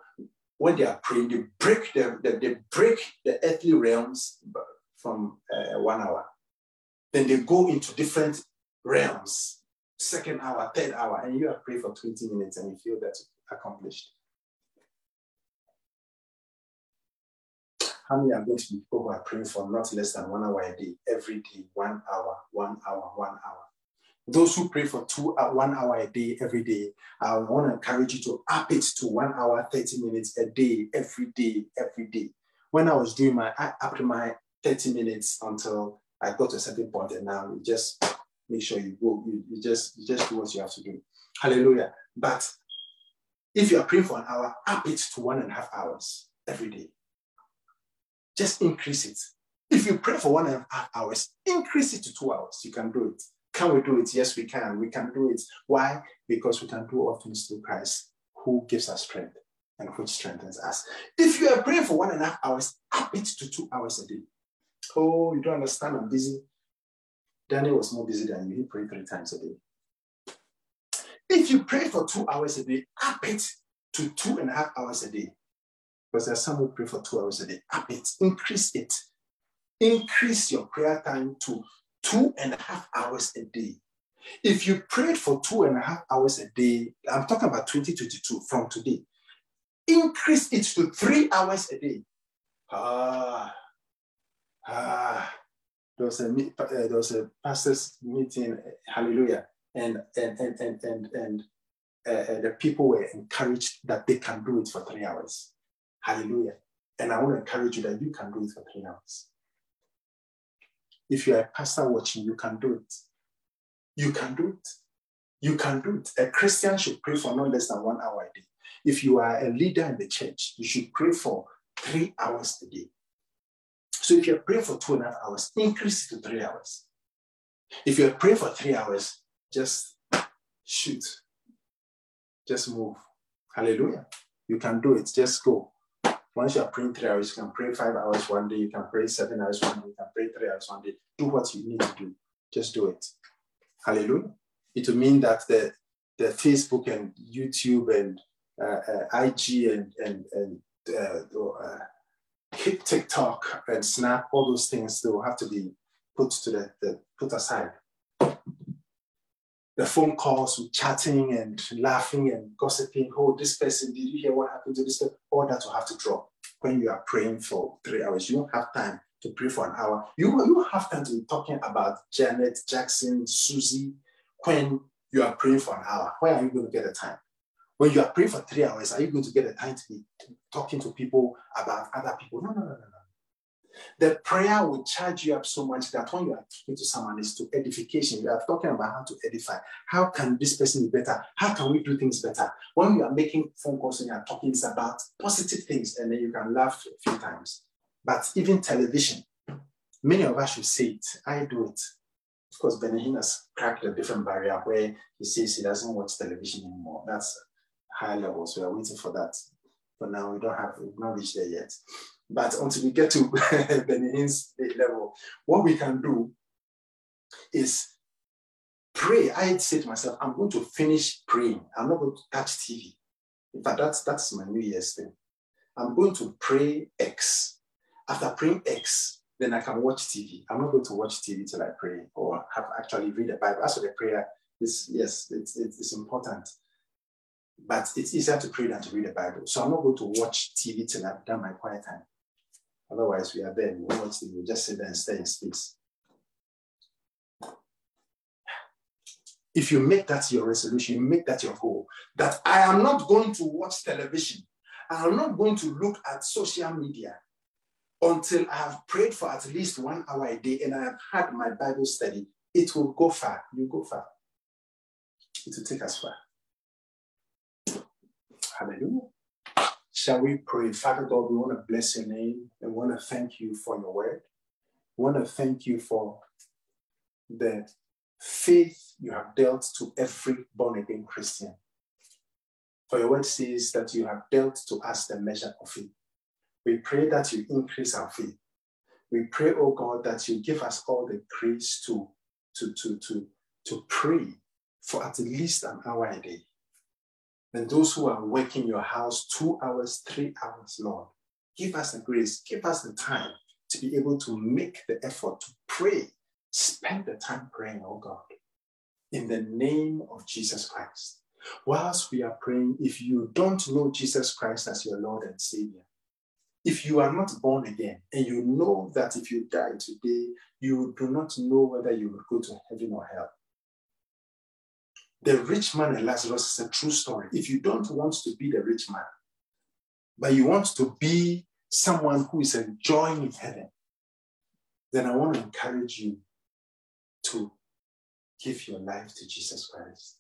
when they are praying, they break the, they, they break the earthly realms from uh, one hour. Then they go into different realms, second hour, third hour, and you are praying for 20 minutes and you feel that's accomplished. How many are going to be people who are praying for not less than one hour a day, every day, one hour, one hour, one hour? Those who pray for two uh, one hour a day every day, I want to encourage you to up it to one hour, 30 minutes a day, every day, every day. When I was doing my, I upped my 30 minutes until I got to a certain point, and now you just make sure you go, you, you just you just do what you have to do. Hallelujah. But if you are praying for an hour, up it to one and a half hours every day. Just increase it. If you pray for one and a half hours, increase it to two hours. You can do it. Can we do it? Yes, we can. We can do it. Why? Because we can do all things through Christ who gives us strength and which strengthens us. If you are praying for one and a half hours, up it to two hours a day. Oh, you don't understand. I'm busy. Daniel was more busy than you. He prayed three times a day. If you pray for two hours a day, up it to two and a half hours a day. Because there's some who pray for two hours a day. Up it, increase it. Increase your prayer time to two and a half hours a day. If you prayed for two and a half hours a day, I'm talking about 2022 from today, increase it to three hours a day. Ah, ah. There was a, uh, there was a pastor's meeting, hallelujah, and and and and and, and uh, the people were encouraged that they can do it for three hours. Hallelujah. And I want to encourage you that you can do it for three hours. If you are a pastor watching, you can do it. You can do it. You can do it. A Christian should pray for no less than one hour a day. If you are a leader in the church, you should pray for three hours a day. So if you're praying for two and a half hours, increase it to three hours. If you're praying for three hours, just shoot. Just move. Hallelujah. You can do it. Just go. Once you're praying three hours, you can pray five hours one day, you can pray seven hours one day, you can pray three hours one day. Do what you need to do. Just do it. Hallelujah. It will mean that the, the Facebook and YouTube and uh, uh, IG and, and, and uh, uh, TikTok and Snap, all those things, they will have to be put to the, the put aside. The phone calls with chatting and laughing and gossiping. Oh, this person, did you hear what happened to this person? All that will have to drop when you are praying for three hours. You don't have time to pray for an hour. You, you have time to be talking about Janet, Jackson, Susie when you are praying for an hour. Where are you going to get the time? When you are praying for three hours, are you going to get the time to be talking to people about other people? No, no, no, no, no. The prayer will charge you up so much that when you are talking to someone, it's to edification. You are talking about how to edify. How can this person be better? How can we do things better? When you are making phone calls and you are talking, it's about positive things, and then you can laugh a few times. But even television, many of us should say it. I do it. Of course, Benin has cracked a different barrier where he says he doesn't watch television anymore. That's high levels. We are waiting for that. But now we don't have, we've not reached there yet. But until we get to Benin's level, what we can do is pray. I say to myself, I'm going to finish praying. I'm not going to touch TV. In fact, that's that's my New Year's thing. I'm going to pray X. After praying X, then I can watch TV. I'm not going to watch TV till I pray or have actually read the Bible. As for the prayer, is yes, it's, it's important. But it's easier to pray than to read the Bible. So I'm not going to watch TV till I've done my quiet time. Otherwise, we are there. We watch We just sit there and stay in space. If you make that your resolution, you make that your goal, that I am not going to watch television. I am not going to look at social media until I have prayed for at least one hour a day and I have had my Bible study. It will go far. You go far. It will take us far. Hallelujah. Shall we pray? Father God, we want to bless your name and want to thank you for your word. We want to thank you for the faith you have dealt to every born again Christian. For your word says that you have dealt to us the measure of faith. We pray that you increase our faith. We pray, oh God, that you give us all the grace to, to, to, to, to pray for at least an hour a day. And those who are working your house two hours, three hours, Lord, give us the grace, give us the time to be able to make the effort to pray. Spend the time praying, oh God, in the name of Jesus Christ. Whilst we are praying, if you don't know Jesus Christ as your Lord and Savior, if you are not born again and you know that if you die today, you do not know whether you will go to heaven or hell, The rich man and Lazarus is a true story. If you don't want to be the rich man, but you want to be someone who is enjoying heaven, then I want to encourage you to give your life to Jesus Christ.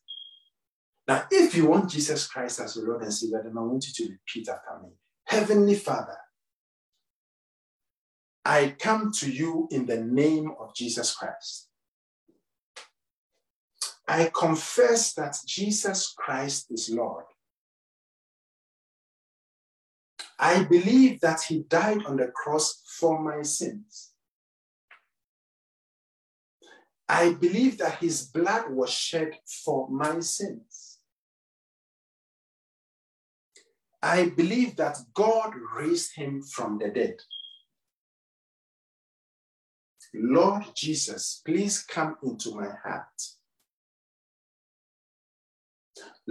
Now, if you want Jesus Christ as your Lord and Savior, then I want you to repeat after me Heavenly Father, I come to you in the name of Jesus Christ. I confess that Jesus Christ is Lord. I believe that he died on the cross for my sins. I believe that his blood was shed for my sins. I believe that God raised him from the dead. Lord Jesus, please come into my heart.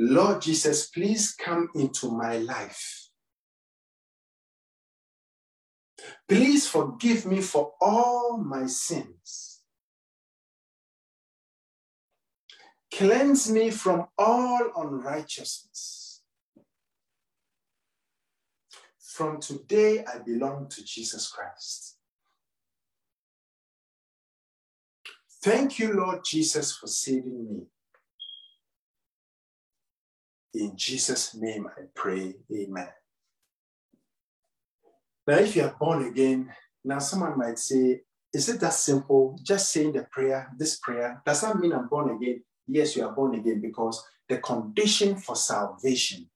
Lord Jesus, please come into my life. Please forgive me for all my sins. Cleanse me from all unrighteousness. From today, I belong to Jesus Christ. Thank you, Lord Jesus, for saving me. In Jesus' name I pray, Amen. Now, if you are born again, now someone might say, Is it that simple? Just saying the prayer, this prayer, does that mean I'm born again? Yes, you are born again because the condition for salvation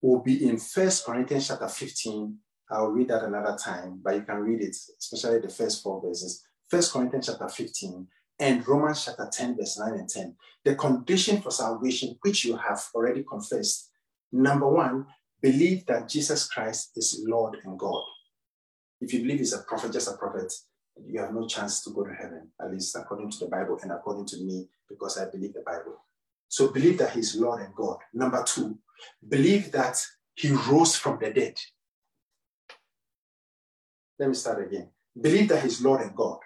will be in First Corinthians chapter 15. I'll read that another time, but you can read it, especially the first four verses. First Corinthians chapter 15 and Romans chapter 10, verse 9 and 10. The condition for salvation, which you have already confessed. Number one, believe that Jesus Christ is Lord and God. If you believe he's a prophet, just a prophet, you have no chance to go to heaven, at least according to the Bible and according to me, because I believe the Bible. So believe that he's Lord and God. Number two, believe that he rose from the dead. Let me start again. Believe that he's Lord and God.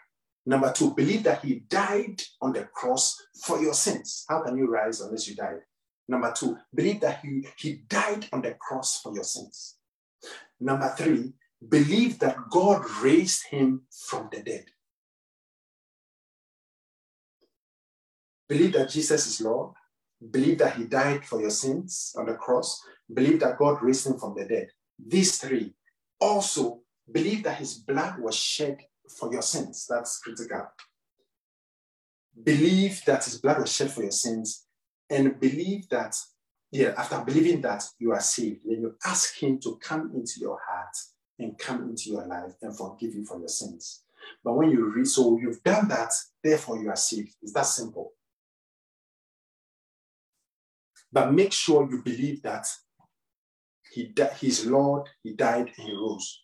Number two, believe that he died on the cross for your sins. How can you rise unless you died? Number two, believe that he, he died on the cross for your sins. Number three, believe that God raised him from the dead. Believe that Jesus is Lord. Believe that he died for your sins on the cross. Believe that God raised him from the dead. These three. Also, believe that his blood was shed for your sins. That's critical. Believe that his blood was shed for your sins and believe that, yeah, after believing that you are saved, then you ask Him to come into your heart and come into your life and forgive you for your sins. But when you read, so you've done that, therefore you are saved. It's that simple. But make sure you believe that he He's Lord, He died, and He rose.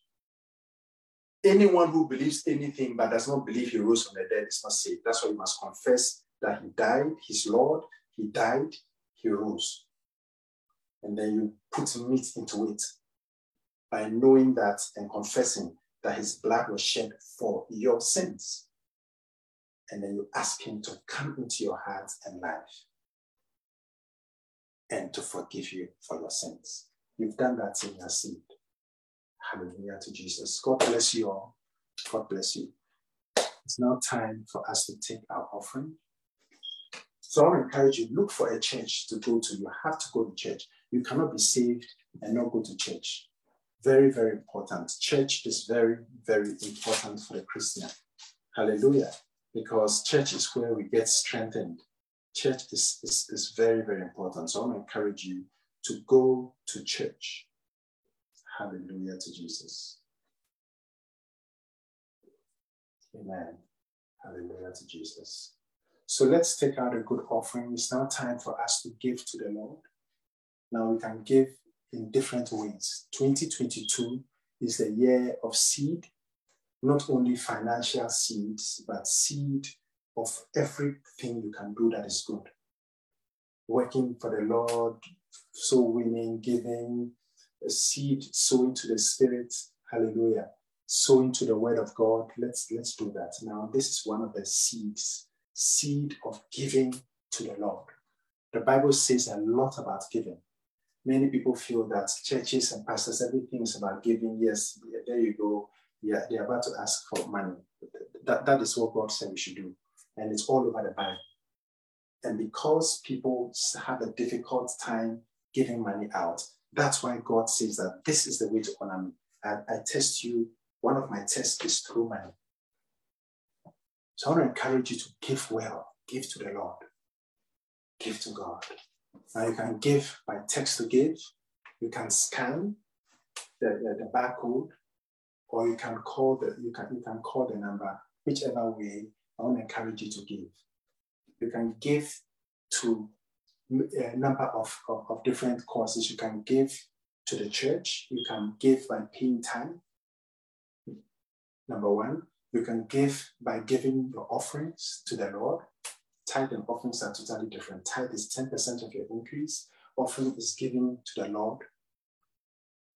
Anyone who believes anything but does not believe He rose from the dead is not saved. That's why you must confess that He died, He's Lord, he died, he rose. And then you put meat into it by knowing that and confessing that his blood was shed for your sins. And then you ask him to come into your heart and life and to forgive you for your sins. You've done that in your seed. Hallelujah to Jesus. God bless you all. God bless you. It's now time for us to take our offering. So I want to encourage you, look for a church to go to. You have to go to church. You cannot be saved and not go to church. Very, very important. Church is very, very important for the Christian. Hallelujah. Because church is where we get strengthened. Church is, is, is very, very important. So I want to encourage you to go to church. Hallelujah to Jesus. Amen. Hallelujah to Jesus. So let's take out a good offering. It's now time for us to give to the Lord. Now we can give in different ways. 2022 is the year of seed, not only financial seeds, but seed of everything you can do that is good. Working for the Lord, soul winning, giving, a seed sown to the Spirit. Hallelujah. Sown to the word of God. Let's let's do that. Now, this is one of the seeds seed of giving to the Lord. The Bible says a lot about giving. Many people feel that churches and pastors, everything is about giving. Yes, there you go. Yeah, they're about to ask for money. That, that is what God said we should do. And it's all over the Bible. And because people have a difficult time giving money out, that's why God says that this is the way to honor me. I, I test you, one of my tests is through money. So I want to encourage you to give well, give to the Lord, give to God. Now you can give by text to give, you can scan the, the, the barcode, or you can call the you can you can call the number, whichever way. I want to encourage you to give. You can give to a uh, number of, of, of different courses You can give to the church. You can give by paying time. Number one, you can give by giving your offerings to the Lord. Tithe and offerings are totally different. Tithe is 10% of your increase. Offering is giving to the Lord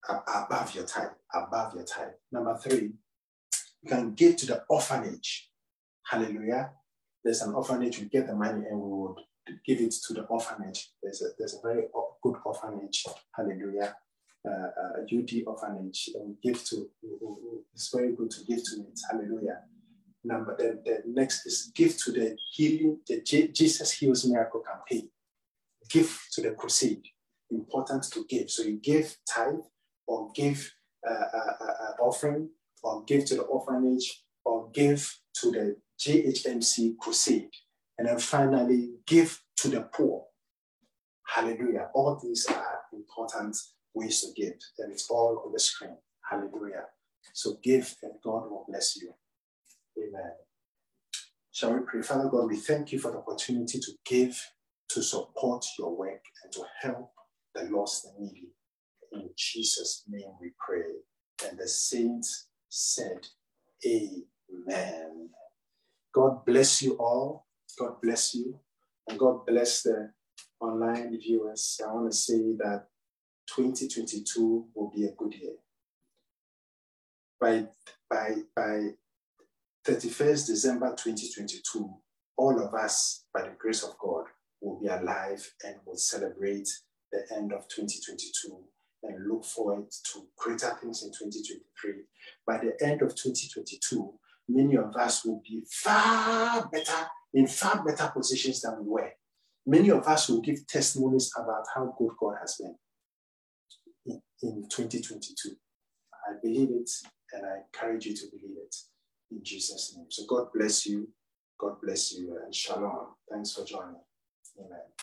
above your tithe, above your tithe. Number three, you can give to the orphanage. Hallelujah. There's an orphanage, we get the money and we would give it to the orphanage. There's a, there's a very good orphanage. Hallelujah. Uh, uh, UD orphanage and give to, it's very good to give to it. Hallelujah. Number then the next is give to the healing, the J- Jesus Heals Miracle campaign. Give to the crusade. Important to give. So you give tithe or give uh, uh, uh, uh offering or give to the orphanage or give to the JHMC crusade. And then finally, give to the poor. Hallelujah. All these are important ways to give, and it's all on the screen. Hallelujah. So give, and God will bless you. Amen. Shall we pray? Father God, we thank you for the opportunity to give, to support your work, and to help the lost and needy. In Jesus' name we pray. And the saints said, Amen. God bless you all. God bless you. And God bless the online viewers. I want to say that 2022 will be a good year. By, by, by 31st December 2022, all of us, by the grace of God, will be alive and will celebrate the end of 2022 and look forward to greater things in 2023. By the end of 2022, many of us will be far better, in far better positions than we were. Many of us will give testimonies about how good God has been in, in 2022. I believe it and I encourage you to believe it in Jesus' name. So God bless you. God bless you and shalom. Thanks for joining. Amen.